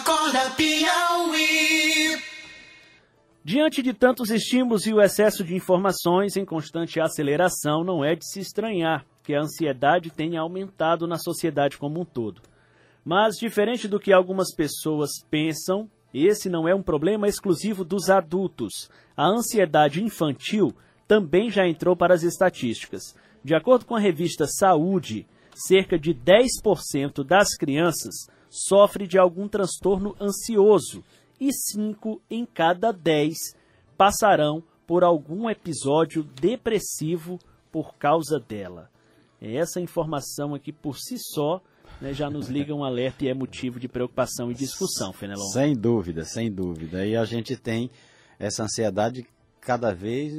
Acorda Piauí. Diante de tantos estímulos e o excesso de informações em constante aceleração, não é de se estranhar que a ansiedade tenha aumentado na sociedade como um todo. Mas, diferente do que algumas pessoas pensam, esse não é um problema exclusivo dos adultos. A ansiedade infantil também já entrou para as estatísticas. De acordo com a revista Saúde, cerca de 10% das crianças sofre de algum transtorno ansioso e 5 em cada 10 passarão por algum episódio depressivo por causa dela. Essa informação aqui por si só né, já nos liga um alerta e é motivo de preocupação e discussão, Fenelon. Sem dúvida, sem dúvida. E a gente tem essa ansiedade cada vez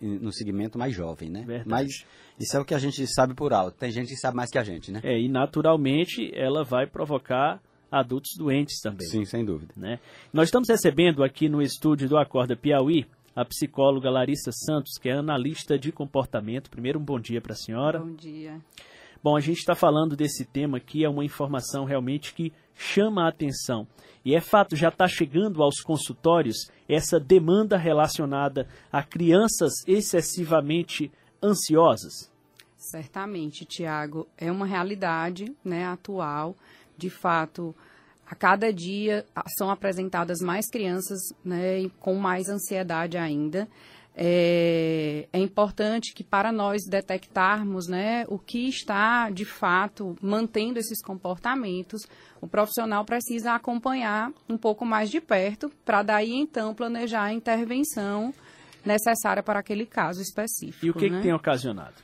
no segmento mais jovem, né? Verdade. Mas isso é o que a gente sabe por alto. Tem gente que sabe mais que a gente, né? É, e naturalmente ela vai provocar adultos doentes também. Sim, sem dúvida. Né? Nós estamos recebendo aqui no estúdio do Acorda Piauí a psicóloga Larissa Santos, que é analista de comportamento. Primeiro, um bom dia para a senhora. Bom dia. Bom, a gente está falando desse tema aqui, é uma informação realmente que chama a atenção. E é fato, já está chegando aos consultórios essa demanda relacionada a crianças excessivamente ansiosas? Certamente, Tiago, é uma realidade né, atual. De fato, a cada dia são apresentadas mais crianças né, com mais ansiedade ainda. É, é, importante que para nós detectarmos né, o que está de fato mantendo esses comportamentos, o profissional precisa acompanhar um pouco mais de perto para daí então planejar a intervenção necessária para aquele caso específico. E o que, né? que tem ocasionado?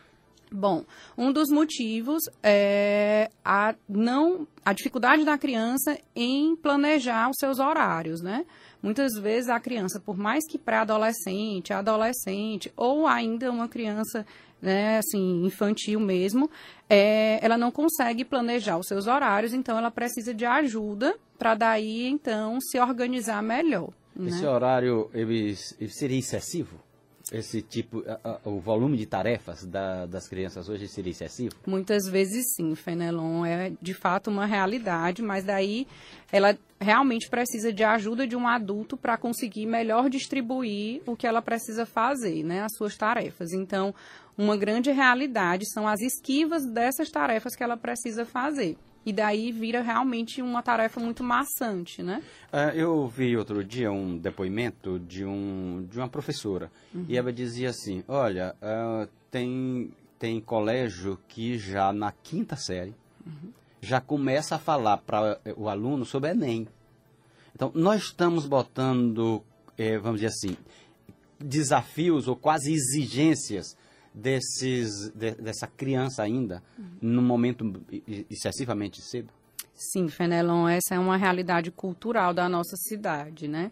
Bom, um dos motivos é a não a dificuldade da criança em planejar os seus horários, né? Muitas vezes a criança, por mais que pré-adolescente, adolescente ou ainda uma criança, né, assim, infantil mesmo, é, ela não consegue planejar os seus horários, então ela precisa de ajuda para daí então se organizar melhor. Esse né? horário ele, ele seria excessivo? Esse tipo, a, a, o volume de tarefas da, das crianças hoje seria excessivo? Muitas vezes sim, Fenelon, é de fato uma realidade, mas daí ela realmente precisa de ajuda de um adulto para conseguir melhor distribuir o que ela precisa fazer, né, as suas tarefas. Então, uma grande realidade são as esquivas dessas tarefas que ela precisa fazer. E daí vira realmente uma tarefa muito maçante, né? Uh, eu vi outro dia um depoimento de, um, de uma professora. Uhum. E ela dizia assim, olha, uh, tem, tem colégio que já na quinta série uhum. já começa a falar para o aluno sobre Enem. Então, nós estamos botando, eh, vamos dizer assim, desafios ou quase exigências desses, de, dessa criança ainda, uhum. num momento excessivamente cedo? Sim, Fenelon, essa é uma realidade cultural da nossa cidade, né?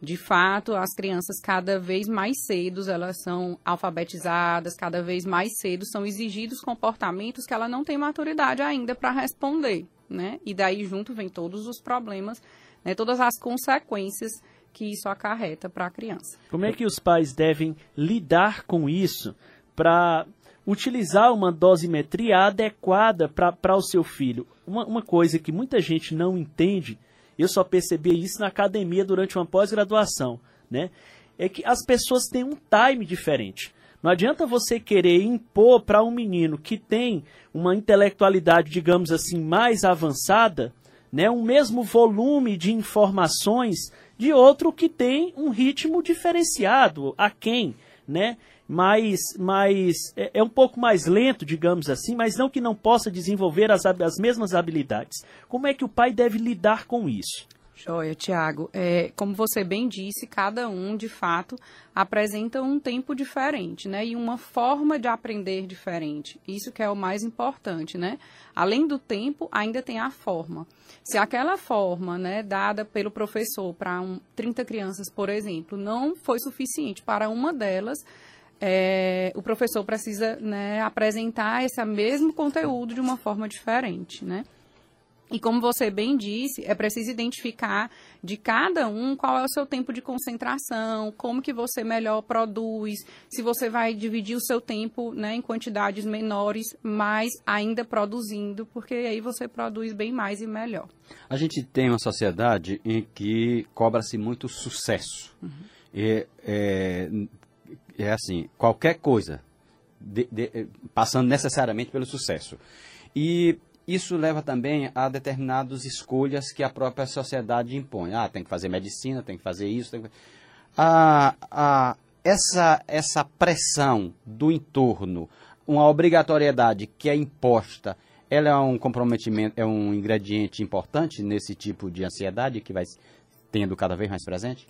De fato, as crianças cada vez mais cedo elas são alfabetizadas, cada vez mais cedo são exigidos comportamentos que ela não tem maturidade ainda para responder, né? E daí junto vem todos os problemas, né? Todas as consequências que isso acarreta para a criança. Como é que os pais devem lidar com isso? Para utilizar uma dosimetria adequada para o seu filho. Uma, uma coisa que muita gente não entende, eu só percebi isso na academia durante uma pós-graduação, né? É que as pessoas têm um time diferente. Não adianta você querer impor para um menino que tem uma intelectualidade, digamos assim, mais avançada, né, o mesmo volume de informações de outro que tem um ritmo diferenciado, a quem, né? Mais, mais é, é, um pouco mais lento, digamos assim, mas não que não possa desenvolver as, as mesmas habilidades. Como é que o pai deve lidar com isso? Joia, Tiago. É, como você bem disse, cada um, de fato, apresenta um tempo diferente, né? E uma forma de aprender diferente. Isso que é o mais importante, né? Além do tempo, ainda tem a forma. Se aquela forma, né, dada pelo professor para um, 30 crianças, por exemplo, não foi suficiente para uma delas, é, o professor precisa né, apresentar esse mesmo conteúdo de uma forma diferente, né? E como você bem disse, é preciso identificar de cada um qual é o seu tempo de concentração, como que você melhor produz, se você vai dividir o seu tempo né, em quantidades menores, mas ainda produzindo, porque aí você produz bem mais e melhor. A gente tem uma sociedade em que cobra-se muito sucesso. Uhum. E, é, é assim, qualquer coisa, de, de, passando necessariamente pelo sucesso. E isso leva também a determinadas escolhas que a própria sociedade impõe. Ah, tem que fazer medicina, tem que fazer isso. Tem que... Ah, ah, essa, essa pressão do entorno, uma obrigatoriedade que é imposta, ela é um comprometimento, é um ingrediente importante nesse tipo de ansiedade que vai tendo cada vez mais presente?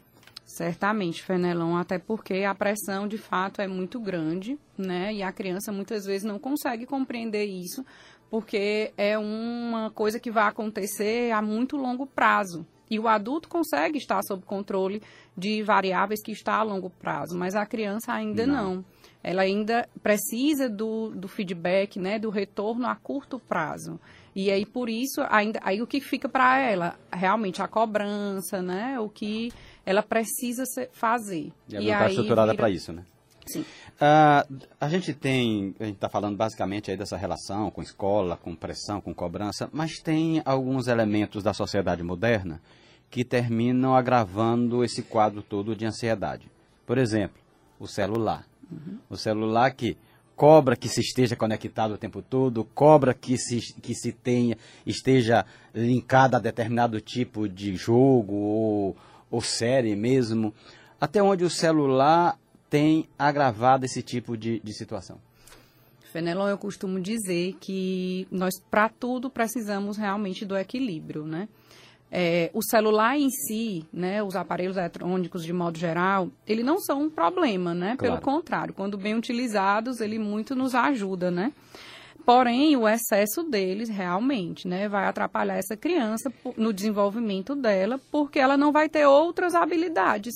Certamente, Fenelon, até porque a pressão de fato é muito grande, né? E a criança muitas vezes não consegue compreender isso, porque é uma coisa que vai acontecer a muito longo prazo. E o adulto consegue estar sob controle de variáveis que está a longo prazo, mas a criança ainda não. não. Ela ainda precisa do, do feedback, né, do retorno a curto prazo. E aí, por isso, ainda, aí o que fica para ela? Realmente a cobrança, né? O que ela precisa fazer. E ela não está estruturada vira... para isso, né? Sim. Uh, a gente tem, a gente está falando basicamente aí dessa relação com escola, com pressão, com cobrança, mas tem alguns elementos da sociedade moderna que terminam agravando esse quadro todo de ansiedade. Por exemplo, o celular. Uhum. O celular que cobra que se esteja conectado o tempo todo, cobra que se, que se tenha, esteja linkado a determinado tipo de jogo ou, ou série mesmo. Até onde o celular tem agravado esse tipo de, de situação? Fenelon, eu costumo dizer que nós, para tudo, precisamos realmente do equilíbrio, né? É, o celular em si, né, os aparelhos eletrônicos de modo geral, ele não são um problema, né? Claro. Pelo contrário, quando bem utilizados, ele muito nos ajuda, né? Porém, o excesso deles realmente, né, vai atrapalhar essa criança no desenvolvimento dela, porque ela não vai ter outras habilidades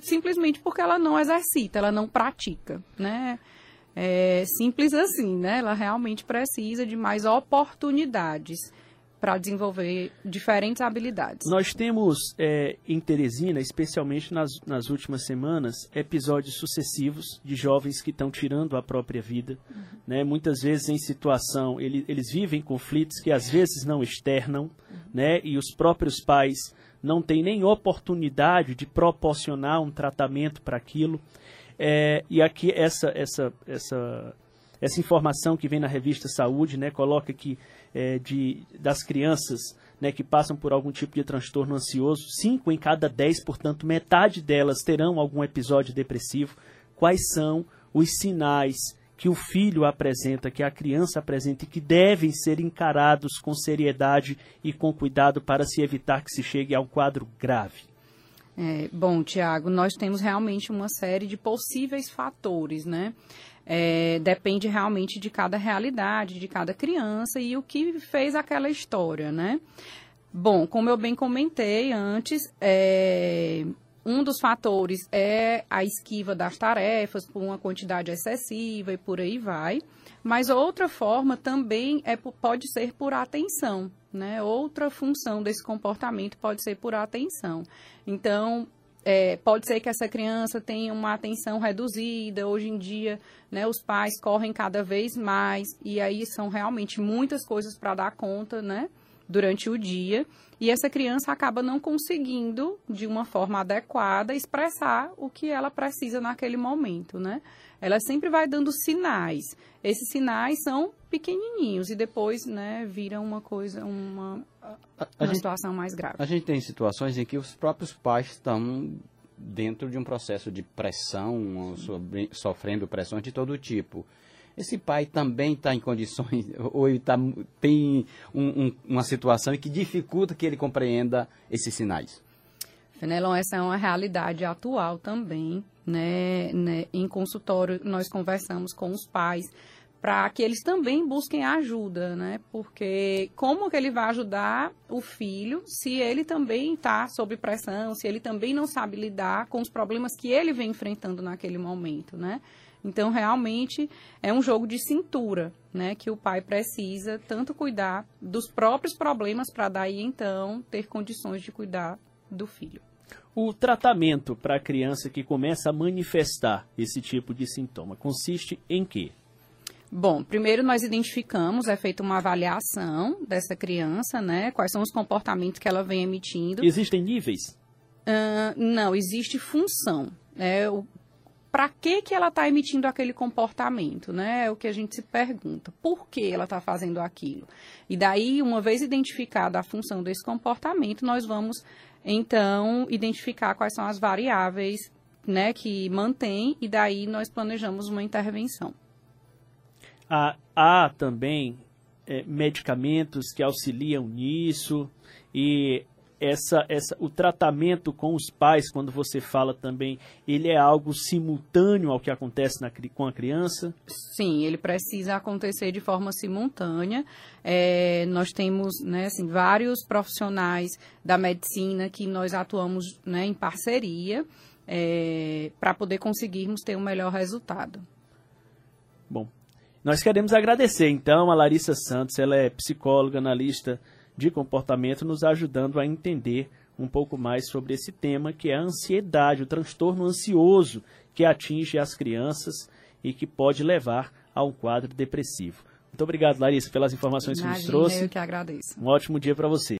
simplesmente porque ela não exercita, ela não pratica, né? É simples assim, né? Ela realmente precisa de mais oportunidades para desenvolver diferentes habilidades. Nós temos é, em Teresina, especialmente nas, nas últimas semanas, episódios sucessivos de jovens que estão tirando a própria vida. Uhum. Né? Muitas vezes em situação, ele, eles vivem conflitos que às vezes não externam, uhum. né? e os próprios pais não tem nem oportunidade de proporcionar um tratamento para aquilo. É, e aqui essa, essa, essa, essa informação que vem na revista Saúde né, coloca que é, de, das crianças né, que passam por algum tipo de transtorno ansioso, 5 em cada 10, portanto, metade delas terão algum episódio depressivo. Quais são os sinais que o filho apresenta, que a criança apresenta e que devem ser encarados com seriedade e com cuidado para se evitar que se chegue a um quadro grave? É, bom, Tiago, nós temos realmente uma série de possíveis fatores, né? É, depende realmente de cada realidade, de cada criança e o que fez aquela história, né? Bom, como eu bem comentei antes, é, um dos fatores é a esquiva das tarefas por uma quantidade excessiva e por aí vai. Mas outra forma também é, pode ser por atenção, né? Outra função desse comportamento pode ser por atenção. Então, é, pode ser que essa criança tenha uma atenção reduzida. Hoje em dia, né, os pais correm cada vez mais e aí são realmente muitas coisas para dar conta, né? Durante o dia e essa criança acaba não conseguindo, de uma forma adequada, expressar o que ela precisa naquele momento, né? Ela sempre vai dando sinais. Esses sinais são pequenininhos e depois, né, viram uma coisa, uma, a, a uma gente, situação mais grave. A gente tem situações em que os próprios pais estão dentro de um processo de pressão, sobre, sofrendo pressões de todo tipo esse pai também está em condições, ou ele tá, tem um, um, uma situação que dificulta que ele compreenda esses sinais? Fenelon, essa é uma realidade atual também. Né? né? Em consultório, nós conversamos com os pais para que eles também busquem ajuda, né? Porque como que ele vai ajudar o filho se ele também está sob pressão, se ele também não sabe lidar com os problemas que ele vem enfrentando naquele momento, né? Então, realmente, é um jogo de cintura, né? Que o pai precisa tanto cuidar dos próprios problemas para daí, então, ter condições de cuidar do filho. O tratamento para a criança que começa a manifestar esse tipo de sintoma consiste em quê? Bom, primeiro nós identificamos, é feita uma avaliação dessa criança, né? Quais são os comportamentos que ela vem emitindo. Existem níveis? Uh, não, existe função. Né? Para que, que ela está emitindo aquele comportamento? Né? É o que a gente se pergunta. Por que ela está fazendo aquilo? E daí, uma vez identificada a função desse comportamento, nós vamos, então, identificar quais são as variáveis né, que mantém, e daí nós planejamos uma intervenção. Há, há também é, medicamentos que auxiliam nisso e essa, essa, o tratamento com os pais, quando você fala também, ele é algo simultâneo ao que acontece na, com a criança? Sim, ele precisa acontecer de forma simultânea. É, nós temos né, assim, vários profissionais da medicina que nós atuamos né, em parceria é, para poder conseguirmos ter um melhor resultado. Bom, nós queremos agradecer então a Larissa Santos, ela é psicóloga, analista de comportamento, nos ajudando a entender um pouco mais sobre esse tema que é a ansiedade, o transtorno ansioso que atinge as crianças e que pode levar a um quadro depressivo. Muito obrigado, Larissa, pelas informações Imagina, que nos trouxe. Eu que agradeço. Um ótimo dia para você.